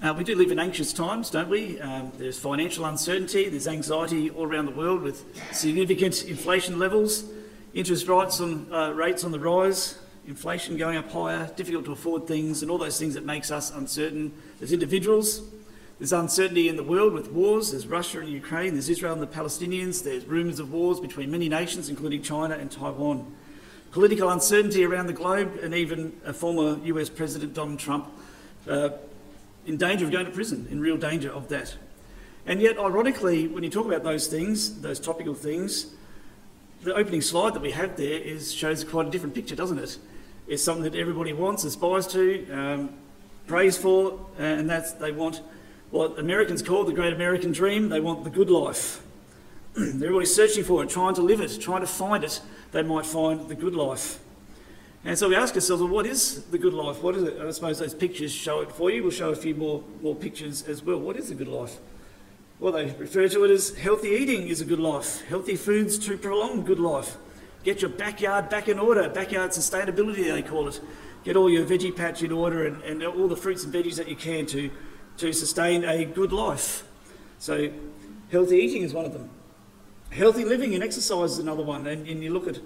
Uh, we do live in anxious times, don't we? Um, there's financial uncertainty, there's anxiety all around the world with significant inflation levels, interest rates on, uh, rates on the rise, inflation going up higher, difficult to afford things, and all those things that makes us uncertain as individuals. There's uncertainty in the world with wars. There's Russia and Ukraine, there's Israel and the Palestinians, there's rumours of wars between many nations, including China and Taiwan. Political uncertainty around the globe, and even a former US President Donald Trump uh, in danger of going to prison, in real danger of that. And yet, ironically, when you talk about those things, those topical things, the opening slide that we have there is, shows quite a different picture, doesn't it? It's something that everybody wants, aspires to, um, prays for, and that's they want what Americans call the great American dream. They want the good life. Everybody's searching for it, trying to live it, trying to find it. They might find the good life. And so we ask ourselves, well, what is the good life? What is it? I suppose those pictures show it for you. We'll show a few more, more pictures as well. What is the good life? Well, they refer to it as healthy eating is a good life, healthy foods to prolong good life. Get your backyard back in order, backyard sustainability, they call it. Get all your veggie patch in order and, and all the fruits and veggies that you can to, to sustain a good life. So, healthy eating is one of them. Healthy living and exercise is another one. And, and you look at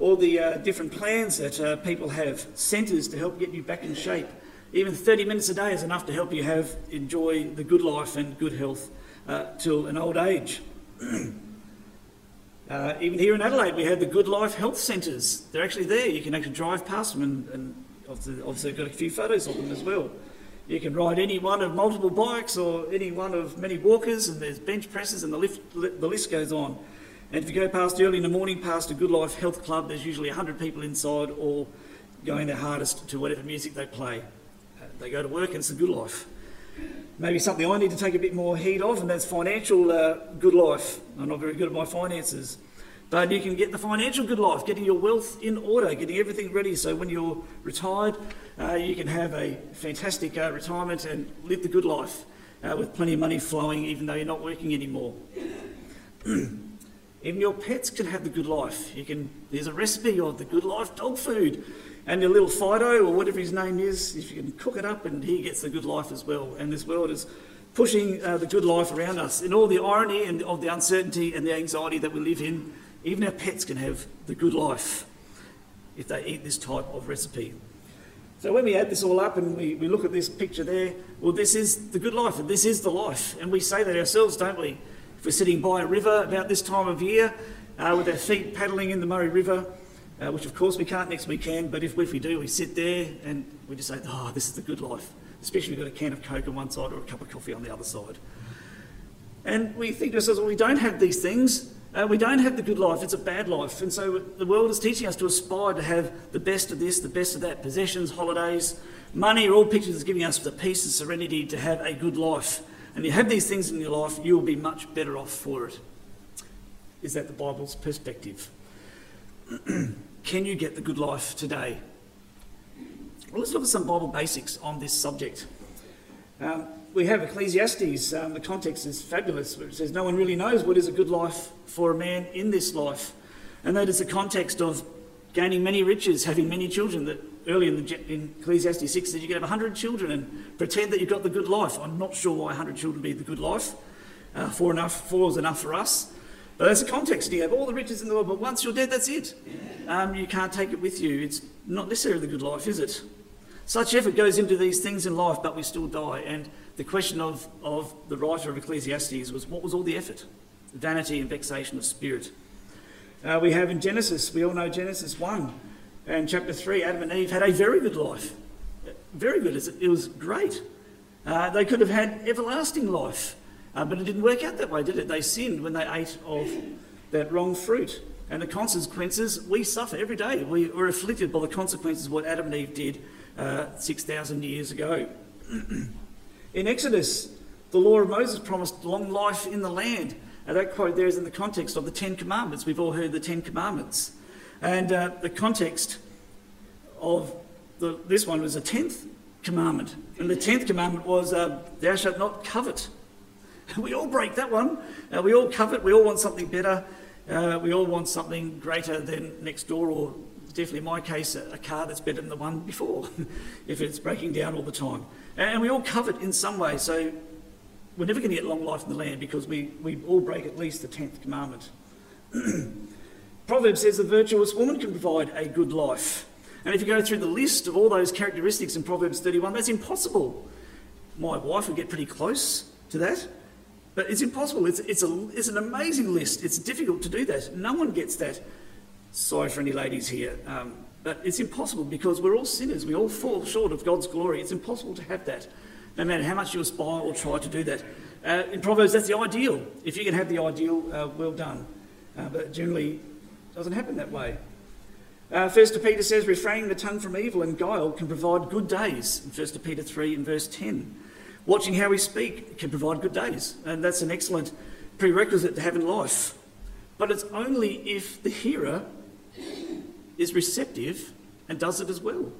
all the uh, different plans that uh, people have, centres to help get you back in shape. Even 30 minutes a day is enough to help you have enjoy the good life and good health uh, till an old age. Uh, even here in Adelaide, we have the Good Life Health Centres. They're actually there. You can actually drive past them, and, and obviously, I've got a few photos of them as well. You can ride any one of multiple bikes or any one of many walkers, and there's bench presses, and the, lift, the list goes on. And if you go past early in the morning, past a Good Life Health Club, there's usually 100 people inside, all going their hardest to whatever music they play. Uh, they go to work, and it's a good life. Maybe something I need to take a bit more heed of, and that's financial uh, good life. I'm not very good at my finances. But you can get the financial good life, getting your wealth in order, getting everything ready so when you're retired, uh, you can have a fantastic uh, retirement and live the good life uh, with plenty of money flowing, even though you're not working anymore. Even your pets can have the good life. You can, there's a recipe of the good life dog food. And your little Fido, or whatever his name is, if you can cook it up and he gets the good life as well. And this world is pushing uh, the good life around us. In all the irony and of the uncertainty and the anxiety that we live in, even our pets can have the good life if they eat this type of recipe. So when we add this all up and we, we look at this picture there, well, this is the good life and this is the life. And we say that ourselves, don't we? We're sitting by a river about this time of year uh, with our feet paddling in the Murray River, uh, which of course we can't next weekend, but if, if we do, we sit there and we just say, oh, this is the good life. Especially if we've got a can of Coke on one side or a cup of coffee on the other side. And we think to ourselves, well, we don't have these things. Uh, we don't have the good life, it's a bad life. And so the world is teaching us to aspire to have the best of this, the best of that possessions, holidays, money all pictures that's giving us the peace and serenity to have a good life and you have these things in your life, you will be much better off for it. Is that the Bible's perspective? Can you get the good life today? Well, let's look at some Bible basics on this subject. Um, we have Ecclesiastes, um, the context is fabulous, where it says, No one really knows what is a good life for a man in this life. And that is the context of gaining many riches, having many children, that early in, the, in Ecclesiastes 6 that you can have 100 children and pretend that you've got the good life. I'm not sure why 100 children be the good life. Uh, four, enough, four is enough for us. But that's the context. You have all the riches in the world, but once you're dead, that's it. Um, you can't take it with you. It's not necessarily the good life, is it? Such effort goes into these things in life, but we still die. And the question of, of the writer of Ecclesiastes was what was all the effort? Vanity and vexation of spirit. Uh, we have in Genesis, we all know Genesis 1, and chapter 3, Adam and Eve had a very good life. Very good. It was great. Uh, they could have had everlasting life, uh, but it didn't work out that way, did it? They sinned when they ate of that wrong fruit. And the consequences we suffer every day. We are afflicted by the consequences of what Adam and Eve did uh, 6,000 years ago. in Exodus, the law of Moses promised long life in the land. And that quote there is in the context of the Ten Commandments. We've all heard the Ten Commandments. And uh, the context of the, this one was a tenth commandment. And the tenth commandment was, uh, Thou shalt not covet. We all break that one. Uh, we all covet. We all want something better. Uh, we all want something greater than next door, or definitely in my case, a, a car that's better than the one before, if it's breaking down all the time. And we all covet in some way, so we're never going to get long life in the land because we, we all break at least the 10th commandment. Proverbs says the virtuous woman can provide a good life. And if you go through the list of all those characteristics in Proverbs 31, that's impossible. My wife would get pretty close to that, but it's impossible. It's, it's, a, it's an amazing list. It's difficult to do that. No one gets that. Sorry for any ladies here. Um, but it's impossible because we're all sinners. We all fall short of God's glory. It's impossible to have that, no matter how much you aspire or try to do that. Uh, in Proverbs, that's the ideal. If you can have the ideal, uh, well done. Uh, but generally, doesn't happen that way. Uh, First Peter says, refraining the tongue from evil and guile can provide good days. In First Peter 3 and verse 10. Watching how we speak can provide good days. And that's an excellent prerequisite to having life. But it's only if the hearer is receptive and does it as well.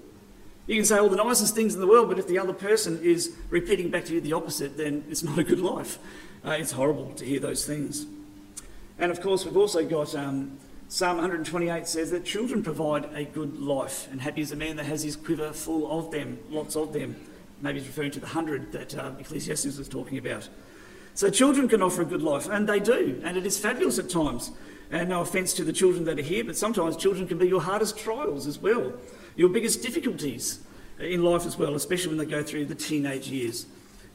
You can say all the nicest things in the world, but if the other person is repeating back to you the opposite, then it's not a good life. Uh, it's horrible to hear those things. And of course, we've also got um, Psalm 128 says that children provide a good life, and happy is the man that has his quiver full of them, lots of them. Maybe he's referring to the hundred that uh, Ecclesiastes was talking about. So children can offer a good life, and they do, and it is fabulous at times. And no offence to the children that are here, but sometimes children can be your hardest trials as well, your biggest difficulties in life as well, especially when they go through the teenage years.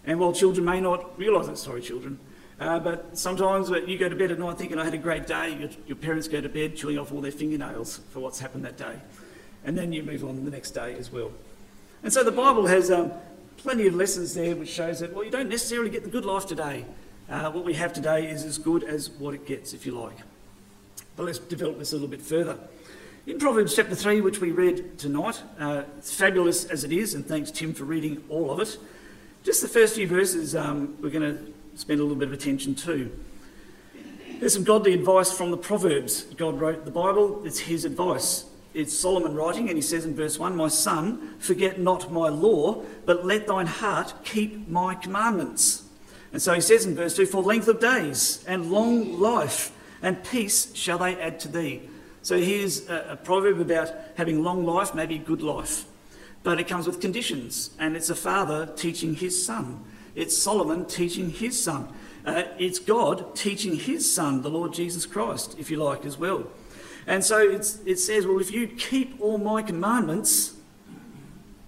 And while children may not realise it, sorry, children, uh, but sometimes when you go to bed at night thinking, I had a great day, your, your, parents go to bed chewing off all their fingernails for what's happened that day. And then you move on the next day as well. And so the Bible has um, plenty of lessons there which shows that, well, you don't necessarily get the good life today. Uh, what we have today is as good as what it gets, if you like. But let's develop this a little bit further. In Proverbs chapter 3, which we read tonight, uh, it's fabulous as it is, and thanks, Tim, for reading all of it. Just the first few verses um, we're going to spend a little bit of attention to. There's some godly advice from the Proverbs. God wrote the Bible, it's his advice. It's Solomon writing, and he says in verse 1 My son, forget not my law, but let thine heart keep my commandments. And so he says in verse 2 For length of days and long life and peace shall they add to thee. So here's a, a proverb about having long life, maybe good life. But it comes with conditions, and it's a father teaching his son. It's Solomon teaching his son. Uh, it's God teaching his son, the Lord Jesus Christ, if you like, as well. And so it says, well, if you keep all my commandments,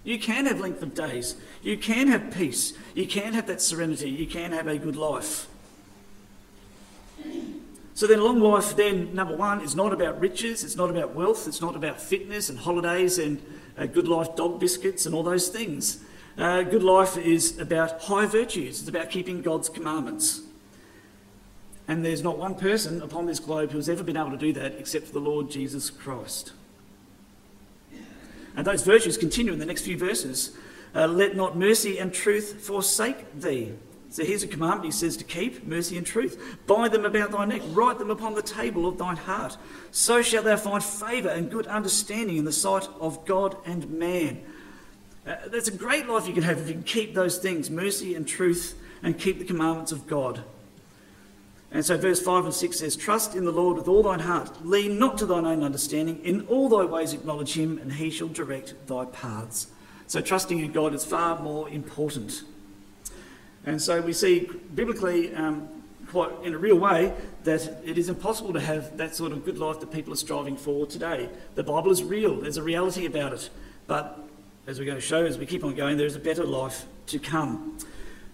you can have length of days. You can have peace. You can have that serenity. You can have a good life. So then, long life, then, number one, is not about riches, it's not about wealth, it's not about fitness and holidays and uh, good life dog biscuits and all those things. Uh, good life is about high virtues, it's about keeping God's commandments. And there's not one person upon this globe who has ever been able to do that except for the Lord Jesus Christ. And those virtues continue in the next few verses. Uh, Let not mercy and truth forsake thee. So here's a commandment he says to keep mercy and truth. Bind them about thy neck, write them upon the table of thine heart. So shalt thou find favour and good understanding in the sight of God and man. Uh, that's a great life you can have if you can keep those things mercy and truth and keep the commandments of God. And so, verse 5 and 6 says, Trust in the Lord with all thine heart, lean not to thine own understanding, in all thy ways acknowledge him, and he shall direct thy paths. So, trusting in God is far more important. And so we see biblically, um, quite in a real way, that it is impossible to have that sort of good life that people are striving for today. The Bible is real, there's a reality about it. But as we're going to show as we keep on going, there is a better life to come.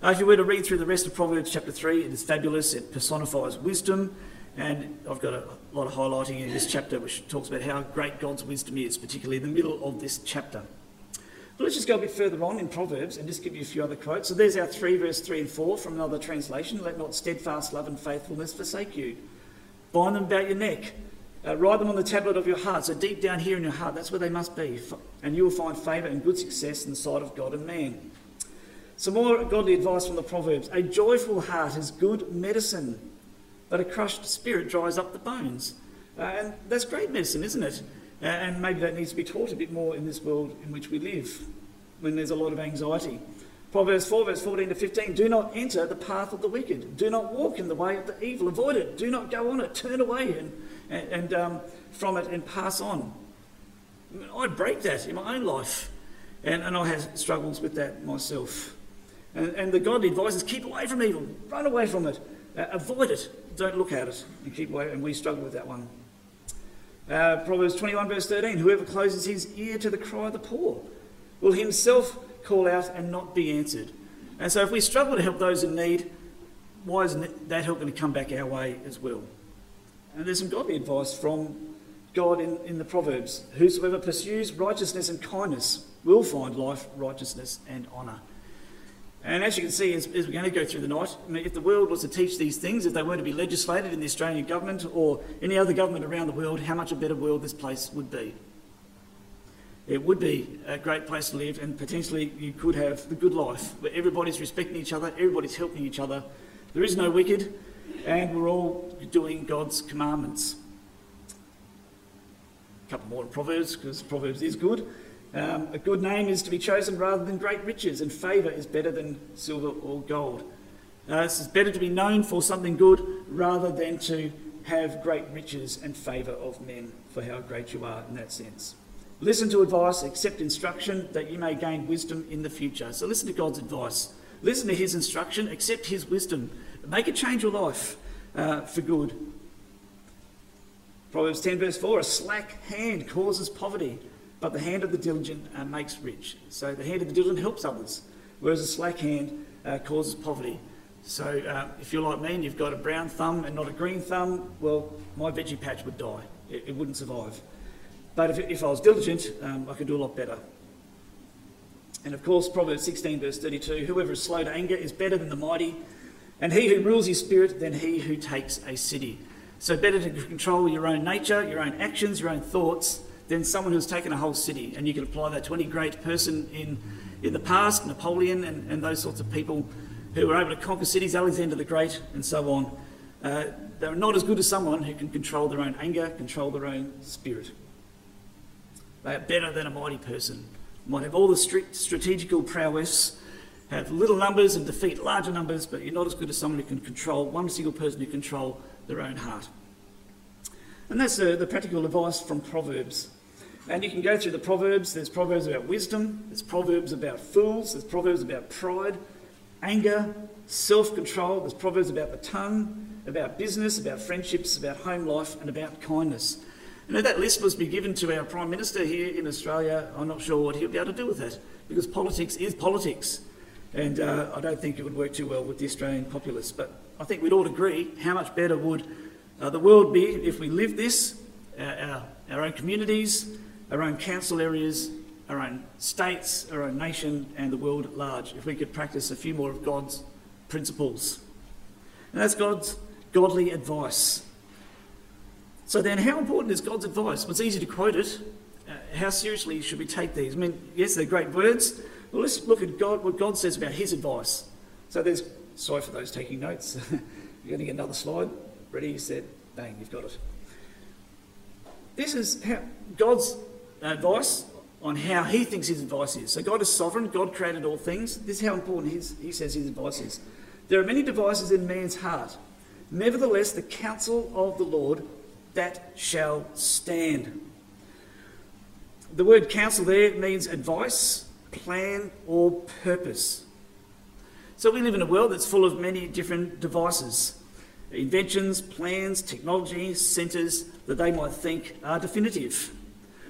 Now, if you were to read through the rest of Proverbs chapter 3, it is fabulous. It personifies wisdom. And I've got a lot of highlighting in this chapter which talks about how great God's wisdom is, particularly in the middle of this chapter. But let's just go a bit further on in Proverbs and just give you a few other quotes. So there's our 3, verse 3 and 4 from another translation. Let not steadfast love and faithfulness forsake you. Bind them about your neck. Uh, write them on the tablet of your heart. So deep down here in your heart, that's where they must be. And you will find favour and good success in the sight of God and man. Some more godly advice from the Proverbs. A joyful heart is good medicine, but a crushed spirit dries up the bones. Uh, and that's great medicine, isn't it? And maybe that needs to be taught a bit more in this world in which we live, when there's a lot of anxiety. Proverbs 4, verse 14 to 15 Do not enter the path of the wicked. Do not walk in the way of the evil. Avoid it. Do not go on it. Turn away and, and, and um, from it and pass on. I break that in my own life, and, and I have struggles with that myself. And, and the godly advice is keep away from evil, run away from it, uh, avoid it, don't look at it, and keep away. And we struggle with that one. Uh, Proverbs 21, verse 13 Whoever closes his ear to the cry of the poor will himself call out and not be answered. And so, if we struggle to help those in need, why isn't that help going to come back our way as well? And there's some godly advice from God in, in the Proverbs Whosoever pursues righteousness and kindness will find life, righteousness, and honour. And as you can see, as, as, we're going to go through the night, I mean, if the world was to teach these things, if they were to be legislated in the Australian government or any other government around the world, how much a better world this place would be. It would be a great place to live, and potentially you could have the good life where everybody's respecting each other, everybody's helping each other. There is no wicked, and we're all doing God's commandments. A couple more in Proverbs, because Proverbs is good. Um, a good name is to be chosen rather than great riches, and favour is better than silver or gold. Uh, it's better to be known for something good rather than to have great riches and favour of men for how great you are in that sense. Listen to advice, accept instruction that you may gain wisdom in the future. So listen to God's advice. Listen to his instruction, accept his wisdom. Make it change your life uh, for good. Proverbs 10, verse 4 A slack hand causes poverty, but the hand of the diligent uh, makes rich. So the hand of the diligent helps others, whereas a slack hand uh, causes poverty. So uh, if you're like me and you've got a brown thumb and not a green thumb, well, my veggie patch would die. It, it wouldn't survive. But if, if I was diligent, um, I could do a lot better. And of course, Proverbs 16, verse 32 Whoever is slow to anger is better than the mighty, and he who rules his spirit than he who takes a city. So, better to control your own nature, your own actions, your own thoughts, than someone who's taken a whole city. And you can apply that to any great person in, in the past, Napoleon and, and those sorts of people who were able to conquer cities, Alexander the Great, and so on. Uh, they're not as good as someone who can control their own anger, control their own spirit. They are better than a mighty person. Might have all the strict strategical prowess, have little numbers and defeat larger numbers, but you're not as good as someone who can control one single person who control their own heart. And that's the, the practical advice from Proverbs. And you can go through the Proverbs. There's Proverbs about wisdom, there's Proverbs about fools, there's Proverbs about pride, anger, self control, there's Proverbs about the tongue, about business, about friendships, about home life, and about kindness. And if that list to be given to our Prime Minister here in Australia, I'm not sure what he'll be able to do with that, because politics is politics. And uh, I don't think it would work too well with the Australian populace. But I think we'd all agree how much better would uh, the world be if we lived this, our, our, our own communities, our own council areas, our own states, our own nation, and the world at large, if we could practice a few more of God's principles. And that's God's godly advice. So then, how important is God's advice? Well, it's easy to quote it. Uh, how seriously should we take these? I mean, yes, they're great words. Well, let's look at God, what God says about His advice. So there's, sorry for those taking notes. You're going to get another slide. Ready, set, bang, you've got it. This is how God's advice on how He thinks His advice is. So God is sovereign. God created all things. This is how important his, He says His advice is. There are many devices in man's heart. Nevertheless, the counsel of the Lord that shall stand. The word counsel there means advice, plan, or purpose. So we live in a world that's full of many different devices, inventions, plans, technology, centres that they might think are definitive.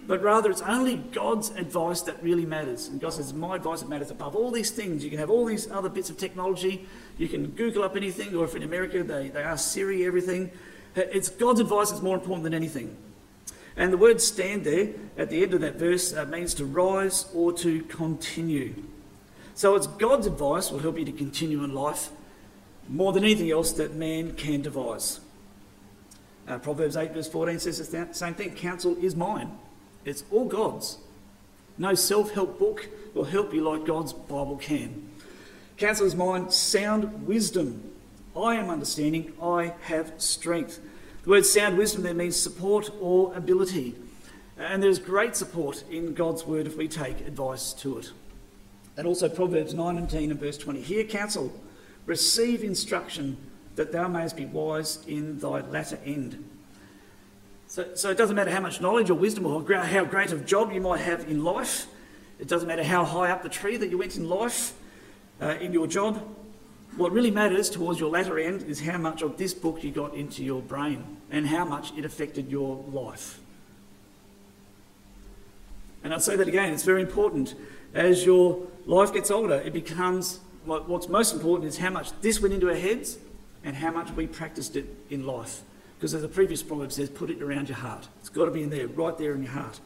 But rather, it's only God's advice that really matters. And God says, My advice that matters above all these things. You can have all these other bits of technology, you can Google up anything, or if in America they, they ask Siri everything. It's God's advice that's more important than anything. And the word stand there at the end of that verse uh, means to rise or to continue. So it's God's advice will help you to continue in life more than anything else that man can devise. Uh, Proverbs 8, verse 14 says the same thing counsel is mine, it's all God's. No self help book will help you like God's Bible can. Counsel is mine, sound wisdom I am understanding, I have strength. The word sound wisdom there means support or ability. And there's great support in God's word if we take advice to it. And also Proverbs 19 and verse 20. Hear counsel, receive instruction, that thou mayest be wise in thy latter end. So, so it doesn't matter how much knowledge or wisdom or how great of job you might have in life. It doesn't matter how high up the tree that you went in life. uh, in your job. What really matters towards your latter end is how much of this book you got into your brain and how much it affected your life. And I'll say that again, it's very important. As your life gets older, it becomes what's most important is how much this went into our heads and how much we practiced it in life. Because as the previous proverb says, put it around your heart. It's got to be in there, right there in your heart.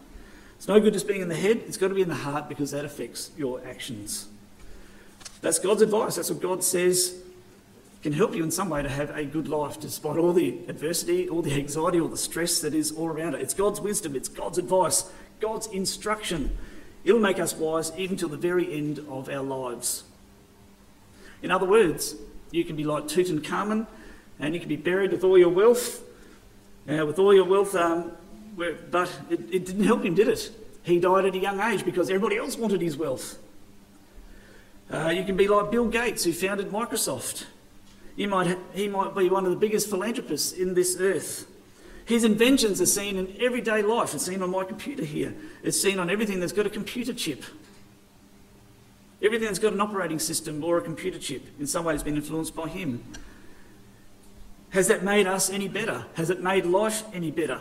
It's no good just being in the head, it's got to be in the heart because that affects your actions. That's God's advice. That's what God says can help you in some way to have a good life despite all the adversity, all the anxiety, all the stress that is all around it. It's God's wisdom, it's God's advice, God's instruction. It'll make us wise even till the very end of our lives. In other words, you can be like Tutankhamun and you can be buried with all your wealth, uh, with all your wealth, um, but it, it didn't help him, did it? He died at a young age because everybody else wanted his wealth. Uh, you can be like Bill Gates, who founded Microsoft. You might he might be one of the biggest philanthropists in this earth. His inventions are seen in everyday life. It's seen on my computer here. It's seen on everything that's got a computer chip. Everything that's got an operating system or a computer chip in some way has been influenced by him. Has that made us any better? Has it made life any better?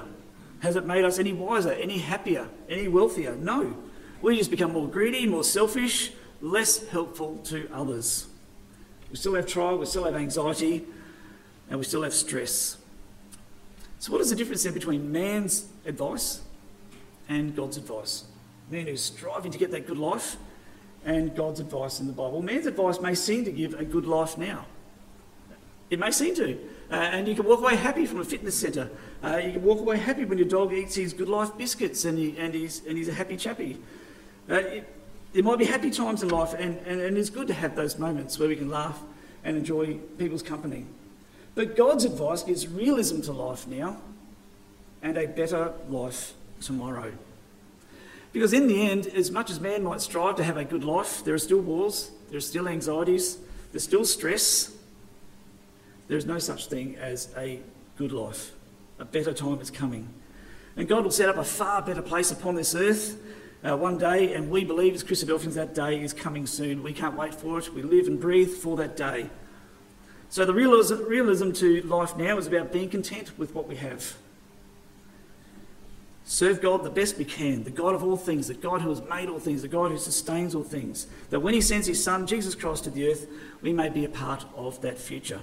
Has it made us any wiser, any happier, any wealthier? No. We just become more greedy, more selfish, less helpful to others. We still have trial, we still have anxiety, and we still have stress. So, what is the difference then between man's advice and God's advice? Man who's striving to get that good life and God's advice in the Bible. Man's advice may seem to give a good life now. It may seem to. Uh, and you can walk away happy from a fitness centre. Uh, you can walk away happy when your dog eats his good life biscuits and, he, and, he's, and he's a happy chappy. Uh, it, there might be happy times in life, and, and, and it's good to have those moments where we can laugh and enjoy people's company. But God's advice gives realism to life now and a better life tomorrow. Because in the end, as much as man might strive to have a good life, there are still wars, there are still anxieties, there's still stress. There is no such thing as a good life. A better time is coming. And God will set up a far better place upon this earth uh, one day, and we believe as Christadelphians that day is coming soon. We can't wait for it. We live and breathe for that day. So the realism, realism to life now is about being content with what we have. Serve God the best we can, the God of all things, the God who has made all things, the God who sustains all things. That when He sends His Son, Jesus Christ, to the earth, we may be a part of that future.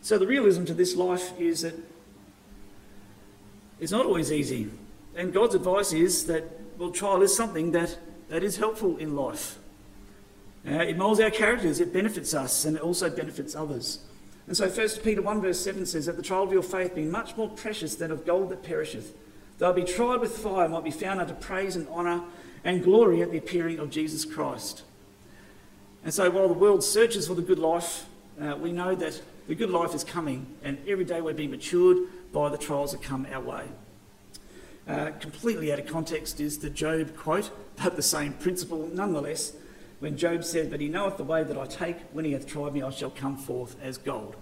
So the realism to this life is that it's not always easy. And God's advice is that, well, trial is something that, that is helpful in life. Uh, it molds our characters, it benefits us, and it also benefits others. And so 1 Peter 1 verse 7 says that the trial of your faith being much more precious than of gold that perisheth, though it be tried with fire, might be found unto praise and honour and glory at the appearing of Jesus Christ. And so while the world searches for the good life, uh, we know that the good life is coming, and every day we're being matured by the trials that come our way. Uh, completely out of context is the Job quote, but the same principle nonetheless when Job said, But he knoweth the way that I take, when he hath tried me, I shall come forth as gold.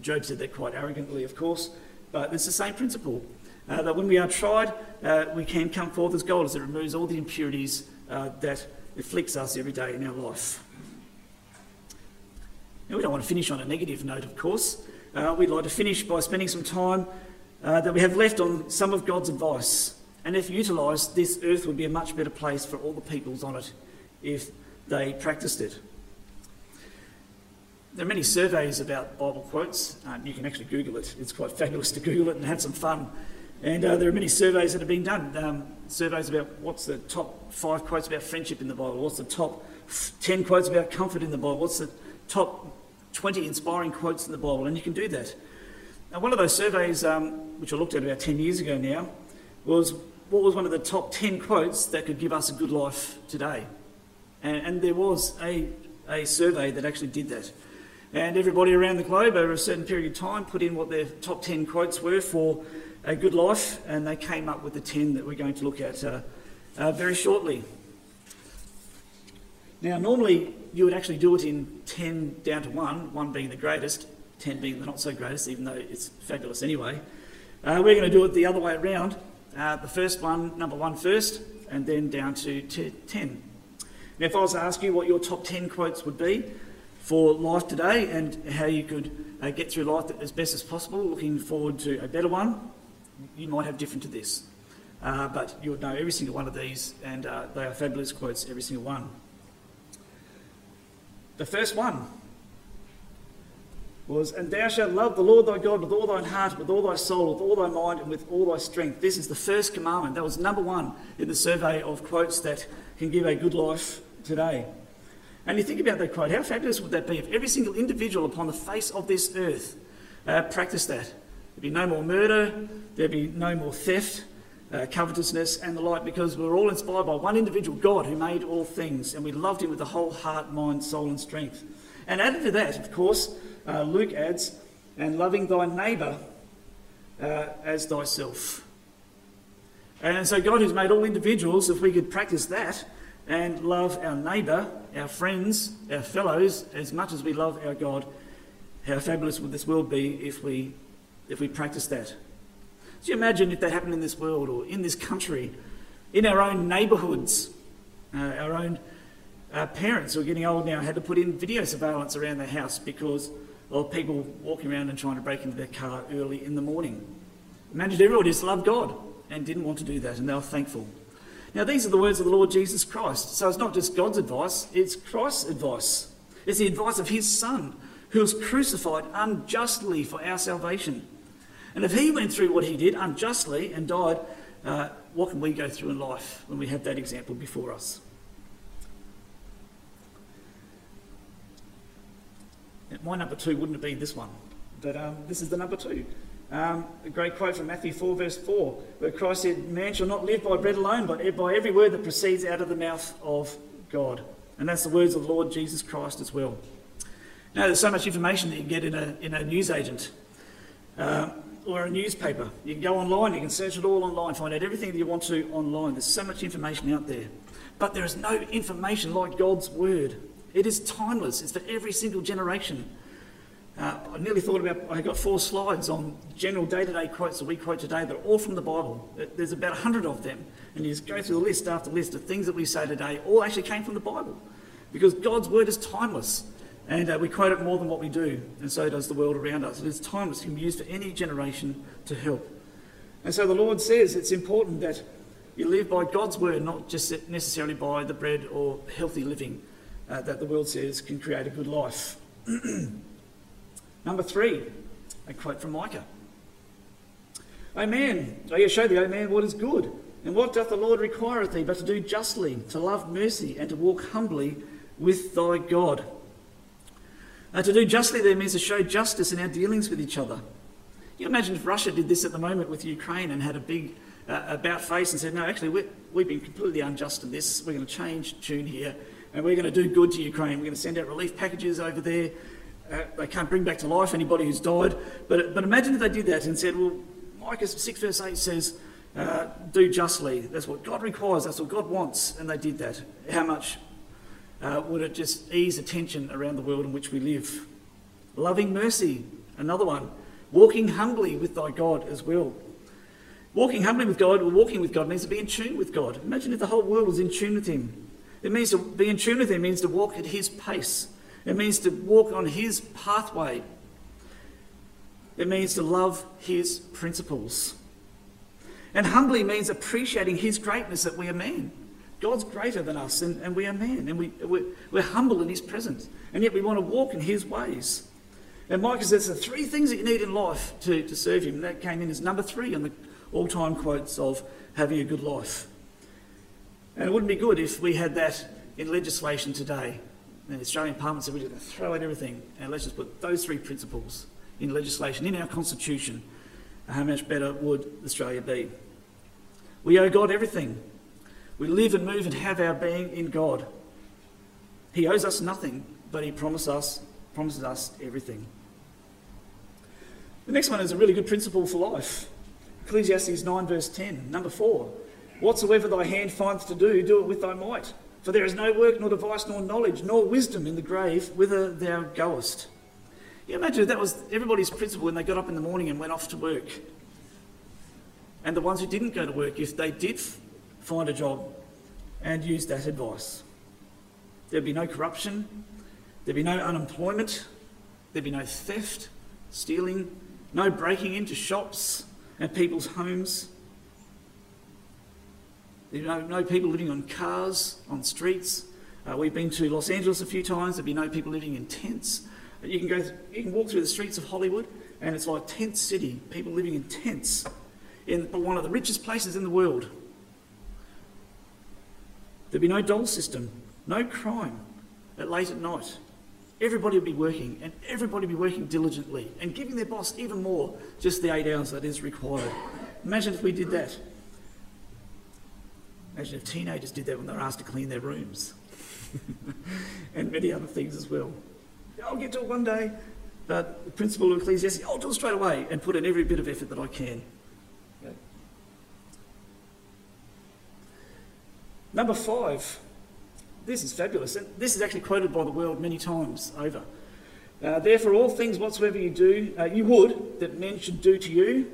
Job said that quite arrogantly, of course, but it's the same principle. Uh, that when we are tried, uh, we can come forth as gold, as it removes all the impurities uh, that afflicts us every day in our life. Now, we don't want to finish on a negative note, of course. Uh, we'd like to finish by spending some time uh, that we have left on some of God's advice. And if utilised, this earth would be a much better place for all the peoples on it if they practiced it. There are many surveys about Bible quotes. Um, you can actually Google it. It's quite fabulous to Google it and have some fun. And uh, there are many surveys that have been done. Um, surveys about what's the top five quotes about friendship in the Bible, what's the top 10 quotes about comfort in the Bible, what's the top 20 inspiring quotes in the Bible, and you can do that. Now, one of those surveys, um, which I looked at about 10 years ago now, was what was one of the top 10 quotes that could give us a good life today? And, and there was a, a survey that actually did that. And everybody around the globe over a certain period of time put in what their top 10 quotes were for a good life, and they came up with the 10 that we're going to look at uh, uh, very shortly. Now, normally you would actually do it in 10 down to 1, 1 being the greatest, 10 being the not so greatest, even though it's fabulous anyway. Uh, we're going to do it the other way around. Uh, the first one, number one first, and then down to 10. Now, if I was to ask you what your top 10 quotes would be for life today and how you could uh, get through life as best as possible, looking forward to a better one, you might have different to this. Uh, but you would know every single one of these, and uh, they are fabulous quotes, every single one. The first one was, And thou shalt love the Lord thy God with all thine heart, with all thy soul, with all thy mind, and with all thy strength. This is the first commandment. That was number one in the survey of quotes that can give a good life today. And you think about that quote, how fabulous would that be if every single individual upon the face of this earth uh, practiced that? There'd be no more murder, there'd be no more theft, uh, covetousness, and the like, because we're all inspired by one individual, God, who made all things, and we loved him with the whole heart, mind, soul, and strength. And added to that, of course, uh, Luke adds, and loving thy neighbour uh, as thyself. And so, God, who's made all individuals, if we could practice that and love our neighbour, our friends, our fellows, as much as we love our God, how fabulous would this world be if we, if we practice that? Do you imagine if that happened in this world or in this country, in our own neighbourhoods, uh, our own uh, parents who are getting old now had to put in video surveillance around their house because of people walking around and trying to break into their car early in the morning. Imagine everyone just loved God and didn't want to do that, and they were thankful. Now, these are the words of the Lord Jesus Christ. So it's not just God's advice, it's Christ's advice. It's the advice of his Son, who was crucified unjustly for our salvation. And if he went through what he did unjustly and died, uh, what can we go through in life when we have that example before us? My number two wouldn't have been this one, but um, this is the number two. Um, a great quote from Matthew 4, verse 4, where Christ said, Man shall not live by bread alone, but by every word that proceeds out of the mouth of God. And that's the words of the Lord Jesus Christ as well. Now, there's so much information that you can get in a, in a newsagent uh, or a newspaper. You can go online, you can search it all online, find out everything that you want to online. There's so much information out there. But there is no information like God's Word. It is timeless, it's for every single generation. Uh, I nearly thought about, I got four slides on general day to day quotes that we quote today. They're all from the Bible. There's about 100 of them. And you just go through the list after list of things that we say today, all actually came from the Bible. Because God's word is timeless. And uh, we quote it more than what we do. And so does the world around us. It is timeless. It can be used for any generation to help. And so the Lord says it's important that you live by God's word, not just necessarily by the bread or healthy living uh, that the world says can create a good life. Number three, a quote from Micah. O man, I show thee, O man, what is good. And what doth the Lord require of thee but to do justly, to love mercy, and to walk humbly with thy God? Uh, to do justly there means to show justice in our dealings with each other. You imagine if Russia did this at the moment with Ukraine and had a big uh, about face and said, no, actually, we have been completely unjust in this. We're going to change tune here and we're going to do good to Ukraine. We're going to send out relief packages over there. Uh, they can't bring back to life anybody who's died. But, but imagine if they did that and said, well, Micah 6 verse 8 says, uh, do justly. That's what God requires. That's what God wants. And they did that. How much uh, would it just ease the tension around the world in which we live? Loving mercy, another one. Walking humbly with thy God as well. Walking humbly with God, or walking with God, means to be in tune with God. Imagine if the whole world was in tune with Him. It means to be in tune with Him, it means to walk at His pace. It means to walk on His pathway. It means to love His principles. And humbly means appreciating His greatness that we are men. God's greater than us, and, and we are men, and we, we're, we're humble in His presence, and yet we want to walk in His ways. And Micah says the three things that you need in life to, to serve Him. And that came in as number three on the all time quotes of having a good life. And it wouldn't be good if we had that in legislation today. And the Australian Parliament said we're just going to throw out everything and let's just put those three principles in legislation, in our constitution. How much better would Australia be? We owe God everything. We live and move and have our being in God. He owes us nothing, but He promises us, promises us everything. The next one is a really good principle for life. Ecclesiastes 9, verse 10. Number 4. Whatsoever thy hand findeth to do, do it with thy might. For there is no work, nor device, nor knowledge, nor wisdom in the grave whither thou goest. You imagine if that was everybody's principle when they got up in the morning and went off to work. And the ones who didn't go to work, if they did find a job and use that advice. There'd be no corruption. There'd be no unemployment. There'd be no theft, stealing, no breaking into shops and people's homes. There'd be no, no people living on cars, on streets. Uh, we've been to Los Angeles a few times. There'd be no people living in tents. You can go, you can walk through the streets of Hollywood, and it's like a tent city. People living in tents in one of the richest places in the world. There'd be no dole system, no crime at late at night. Everybody would be working, and everybody would be working diligently and giving their boss even more, just the eight hours that is required. Imagine if we did that. Imagine if teenagers did that when they were asked to clean their rooms. and many other things as well. I'll get to it one day, but the principle of Ecclesiastes, I'll do it straight away and put in every bit of effort that I can. Okay. Number five, this is fabulous. And this is actually quoted by the world many times over. Uh, Therefore, all things whatsoever you do, uh, you would that men should do to you,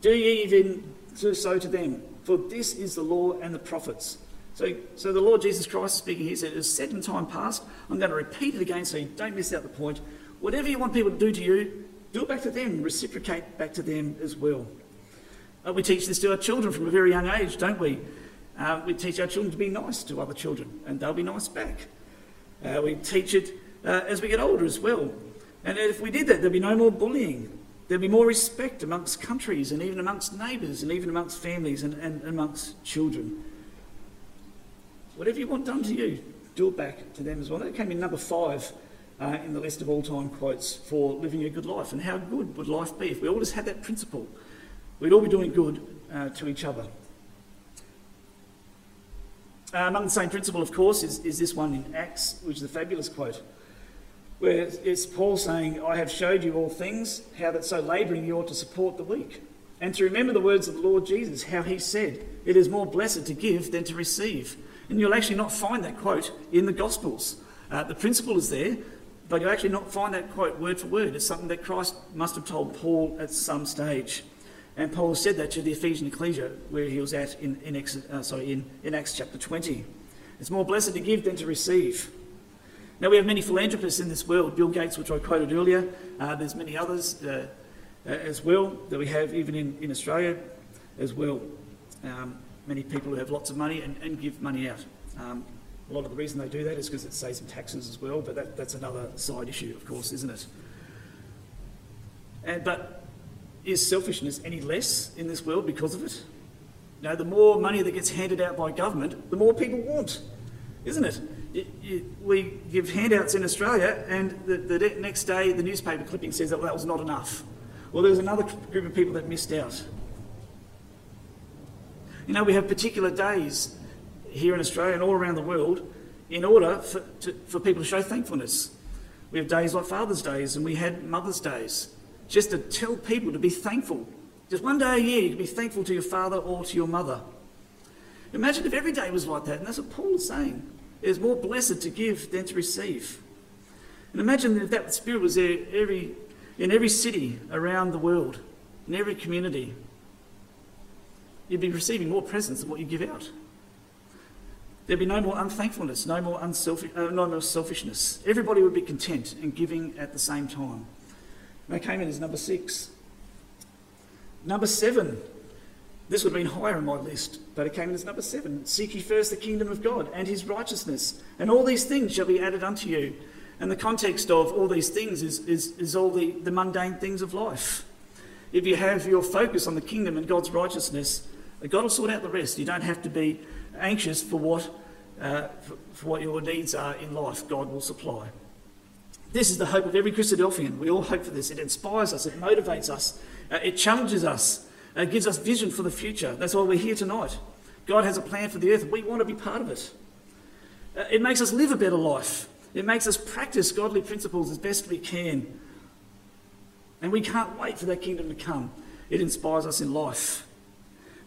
do ye even so to them. For this is the law and the prophets. So, so the Lord Jesus Christ speaking here said, It is said in time past. I'm going to repeat it again so you don't miss out the point. Whatever you want people to do to you, do it back to them, reciprocate back to them as well. Uh, we teach this to our children from a very young age, don't we? Uh, we teach our children to be nice to other children, and they'll be nice back. Uh, we teach it uh, as we get older as well. And if we did that, there'd be no more bullying. There'd be more respect amongst countries and even amongst neighbours and even amongst families and, and amongst children. Whatever you want done to you, do it back to them as well. That came in number five uh, in the list of all time quotes for living a good life. And how good would life be if we all just had that principle? We'd all be doing good uh, to each other. Uh, among the same principle, of course, is, is this one in Acts, which is a fabulous quote, where it's Paul saying, I have showed you all things, how that so labouring you ought to support the weak. And to remember the words of the Lord Jesus, how he said, It is more blessed to give than to receive. And you'll actually not find that quote in the Gospels. Uh, the principle is there, but you'll actually not find that quote word for word. It's something that Christ must have told Paul at some stage. And Paul said that to the Ephesian ecclesia, where he was at in, in, uh, sorry, in, in Acts chapter 20. It's more blessed to give than to receive. Now, we have many philanthropists in this world. Bill Gates, which I quoted earlier. Uh, there's many others uh, uh as well that we have even in, in Australia as well. Um, many people who have lots of money and, and give money out. Um, a lot of the reason they do that is because it saves them taxes as well, but that, that's another side issue, of course, isn't it? And, but is selfishness any less in this world because of it? Know, the more money that gets handed out by government, the more people want, isn't it? It, it we give handouts in Australia, and the, the, next day the newspaper clipping says that well, that was not enough. Well, there was another group of people that missed out. You know, we have particular days here in Australia and all around the world in order for, to, for people to show thankfulness. We have days like Father's Days and we had Mother's Days just to tell people to be thankful. Just one day a year, you can be thankful to your father or to your mother. Imagine if every day was like that, and that's what Paul is saying. It is more blessed to give than to receive. And imagine if that spirit was there every, in every city around the world, in every community. You'd be receiving more presents than what you give out. There'd be no more unthankfulness, no more, unselfish, uh, no more selfishness. Everybody would be content and giving at the same time. They came in as number six. Number seven. This would have been higher in my list, but it came in as number seven. Seek ye first the kingdom of God and his righteousness, and all these things shall be added unto you. And the context of all these things is, is, is all the, the mundane things of life. If you have your focus on the kingdom and God's righteousness, God will sort out the rest. You don't have to be anxious for what, uh, for, for what your needs are in life. God will supply. This is the hope of every Christadelphian. We all hope for this. It inspires us, it motivates us, uh, it challenges us, uh, it gives us vision for the future. That's why we're here tonight. God has a plan for the earth. We want to be part of it. Uh, it makes us live a better life. It makes us practice godly principles as best we can. And we can't wait for that kingdom to come. It inspires us in life.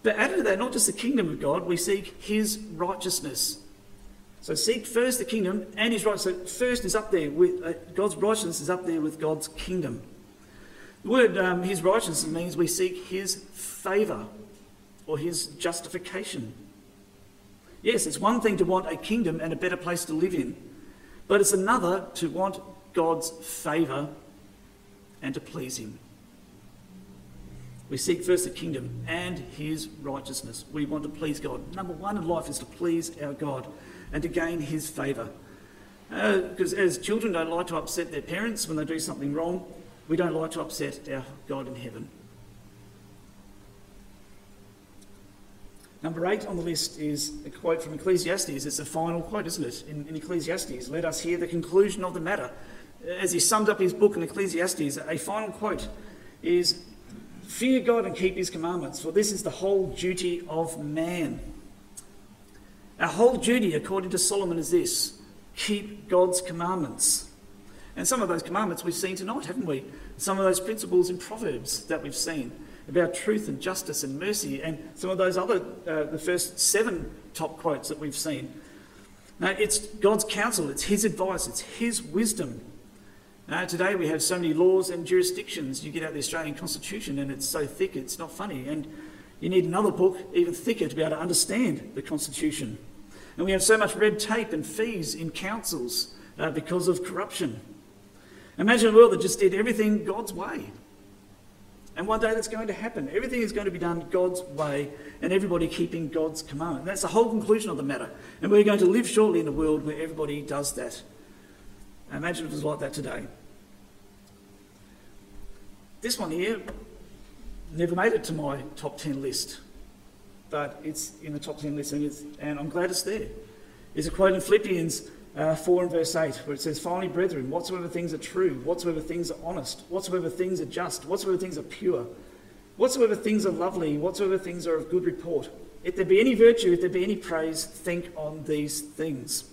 But added to that, not just the kingdom of God, we seek his righteousness. So seek first the kingdom and his righteousness. So first is up there with uh, God's righteousness is up there with God's kingdom. The word um, his righteousness means we seek his favour or his justification. Yes, it's one thing to want a kingdom and a better place to live in, but it's another to want God's favour and to please Him. We seek first the kingdom and His righteousness. We want to please God. Number one in life is to please our God and to gain His favour. Because uh, as children don't like to upset their parents when they do something wrong, we don't like to upset our God in heaven. Number eight on the list is a quote from Ecclesiastes. It's a final quote, isn't it? In, in, Ecclesiastes, let us hear the conclusion of the matter. As he summed up his book in Ecclesiastes, a final quote is Fear God and keep his commandments, for this is the whole duty of man. Our whole duty, according to Solomon, is this keep God's commandments. And some of those commandments we've seen tonight, haven't we? Some of those principles in Proverbs that we've seen about truth and justice and mercy, and some of those other, uh, the first seven top quotes that we've seen. Now, it's God's counsel, it's His advice, it's His wisdom. Now, today we have so many laws and jurisdictions. You get out the Australian Constitution and it's so thick, it's not funny. And you need another book, even thicker, to be able to understand the Constitution. And we have so much red tape and fees in councils uh, because of corruption. Imagine a world that just did everything God's way. And one day that's going to happen. Everything is going to be done God's way and everybody keeping God's commandment. That's the whole conclusion of the matter. And we're going to live shortly in a world where everybody does that. Imagine if it was like that today. This one here never made it to my top 10 list, but it's in the top 10 list and, and I'm glad it's there. It's a quote in Philippians uh, 4 and verse 8, where it says, Finally, brethren, whatsoever things are true, whatsoever things are honest, whatsoever things are just, whatsoever things are pure, whatsoever things are lovely, whatsoever things are of good report, if there be any virtue, if there be any praise, think on these things.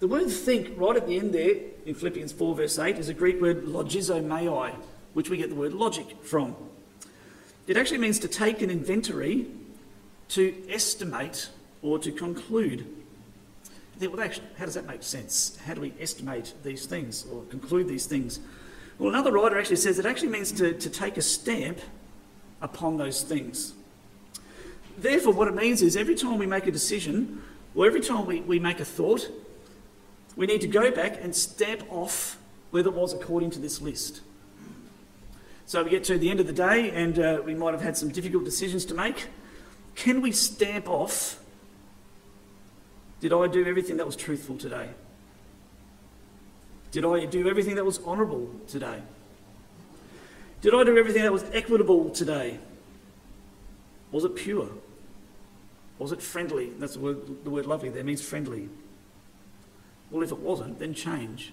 The word think right at the end there in Philippians 4, verse 8, is a Greek word logizomai, which we get the word logic from. It actually means to take an inventory, to estimate, or to conclude how does that make sense? How do we estimate these things or conclude these things? Well, another writer actually says it actually means to, to take a stamp upon those things. Therefore, what it means is every time we make a decision or every time we, we make a thought, we need to go back and stamp off whether it was according to this list. So we get to the end of the day and uh, we might have had some difficult decisions to make. Can we stamp off did I do everything that was truthful today? Did I do everything that was honourable today? Did I do everything that was equitable today? Was it pure? Was it friendly? That's the word, the word lovely there means friendly. Well, if it wasn't, then change.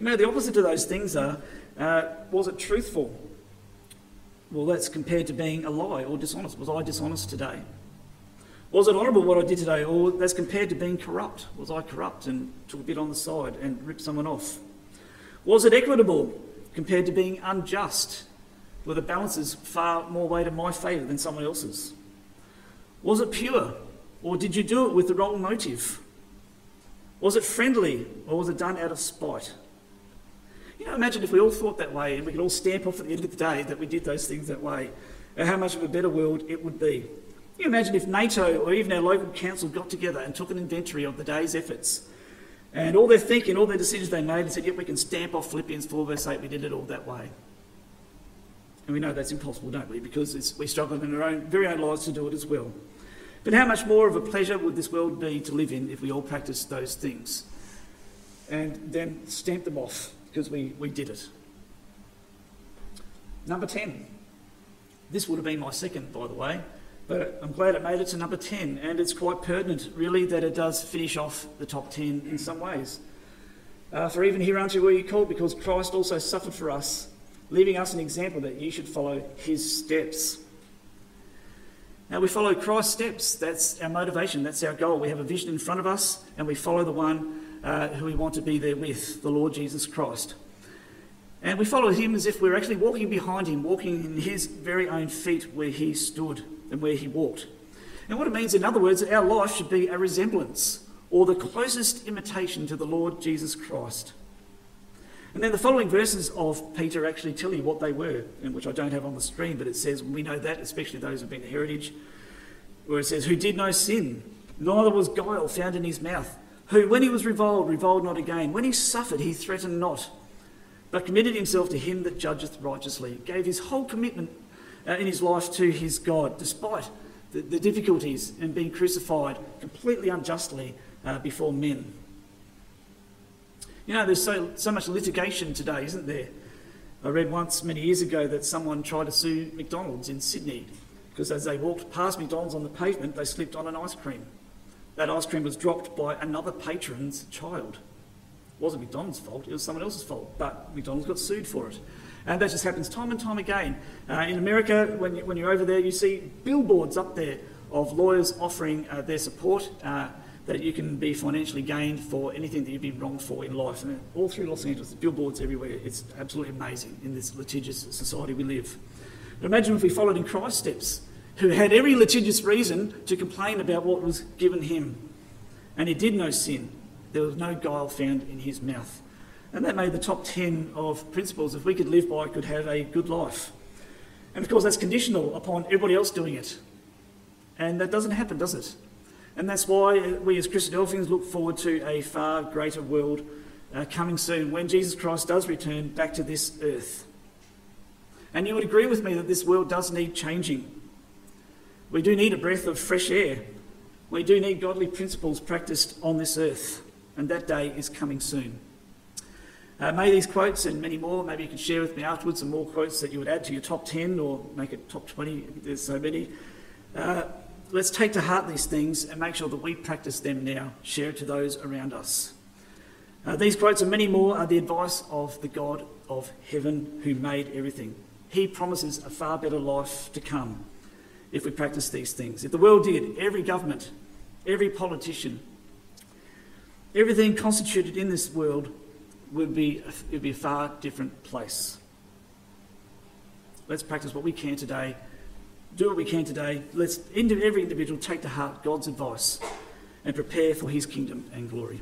You know, the opposite to those things are uh, was it truthful? Well, that's compared to being a lie or dishonest. Was I dishonest today? Was it honourable what I did today, or as compared to being corrupt? Was I corrupt and took a bit on the side and ripped someone off? Was it equitable compared to being unjust, where the balances far more weight in my favour than someone else's? Was it pure, or did you do it with the wrong motive? Was it friendly, or was it done out of spite? You know, imagine if we all thought that way and we could all stamp off at the end of the day that we did those things that way, and how much of a better world it would be. Can you imagine if NATO or even our local council got together and took an inventory of the day's efforts and all their thinking, all their decisions they made and said, yep, we can stamp off Philippians 4 verse 8, we did it all that way. And we know that's impossible, don't we? Because we struggle in our own, very own lives to do it as well. But how much more of a pleasure would this world be to live in if we all practiced those things and then stamp them off because we, we did it? Number 10. This would have been my second, by the way. But I'm glad it made it to number 10, and it's quite pertinent, really, that it does finish off the top 10 in some ways. Uh, for even hereunto were you called, because Christ also suffered for us, leaving us an example that you should follow his steps. Now, we follow Christ's steps. That's our motivation, that's our goal. We have a vision in front of us, and we follow the one uh, who we want to be there with, the Lord Jesus Christ. And we follow him as if we're actually walking behind him, walking in his very own feet where he stood and where he walked. And what it means, in other words, our life should be a resemblance or the closest imitation to the Lord Jesus Christ. And then the following verses of Peter actually tell you what they were, and which I don't have on the screen, but it says, we know that, especially those who've been heritage, where it says, Who did no sin, neither was guile found in his mouth. who, when he was reviled, reviled not again. When he suffered, he threatened not, but committed himself to him that judgeth righteously, gave his whole commitment uh, in his life to his God, despite the, the difficulties and being crucified completely unjustly uh, before men. You know, there's so, so much litigation today, isn't there? I read once many years ago that someone tried to sue McDonald's in Sydney because as they walked past McDonald's on the pavement, they slipped on an ice cream. That ice cream was dropped by another patron's child. It wasn't McDonald's fault, it was someone else's fault, but McDonald's got sued for it. And that just happens time and time again. Uh, in America, when, you, when you're over there, you see billboards up there of lawyers offering uh, their support uh, that you can be financially gained for anything that you've been wronged for in life. And all through Los Angeles, billboards everywhere. It's absolutely amazing in this litigious society we live. But imagine if we followed in Christ's steps, who had every litigious reason to complain about what was given him. And he did no sin. There was no guile found in his mouth. And that made the top 10 of principles, if we could live by, could have a good life. And of course, that's conditional upon everybody else doing it. And that doesn't happen, does it? And that's why we as Christadelphians look forward to a far greater world uh, coming soon when Jesus Christ does return back to this earth. And you would agree with me that this world does need changing. We do need a breath of fresh air. We do need godly principles practiced on this earth. And that day is coming soon. Uh, may these quotes and many more, maybe you can share with me afterwards some more quotes that you would add to your top 10 or make it top 20, there's so many. Uh, let's take to heart these things and make sure that we practice them now, share it to those around us. Uh, these quotes and many more are the advice of the God of heaven who made everything. He promises a far better life to come if we practice these things. If the world did, every government, every politician, everything constituted in this world would be, it would be a far different place. Let's practice what we can today do what we can today. Let's, every individual, take to heart God's advice and prepare for his kingdom and glory.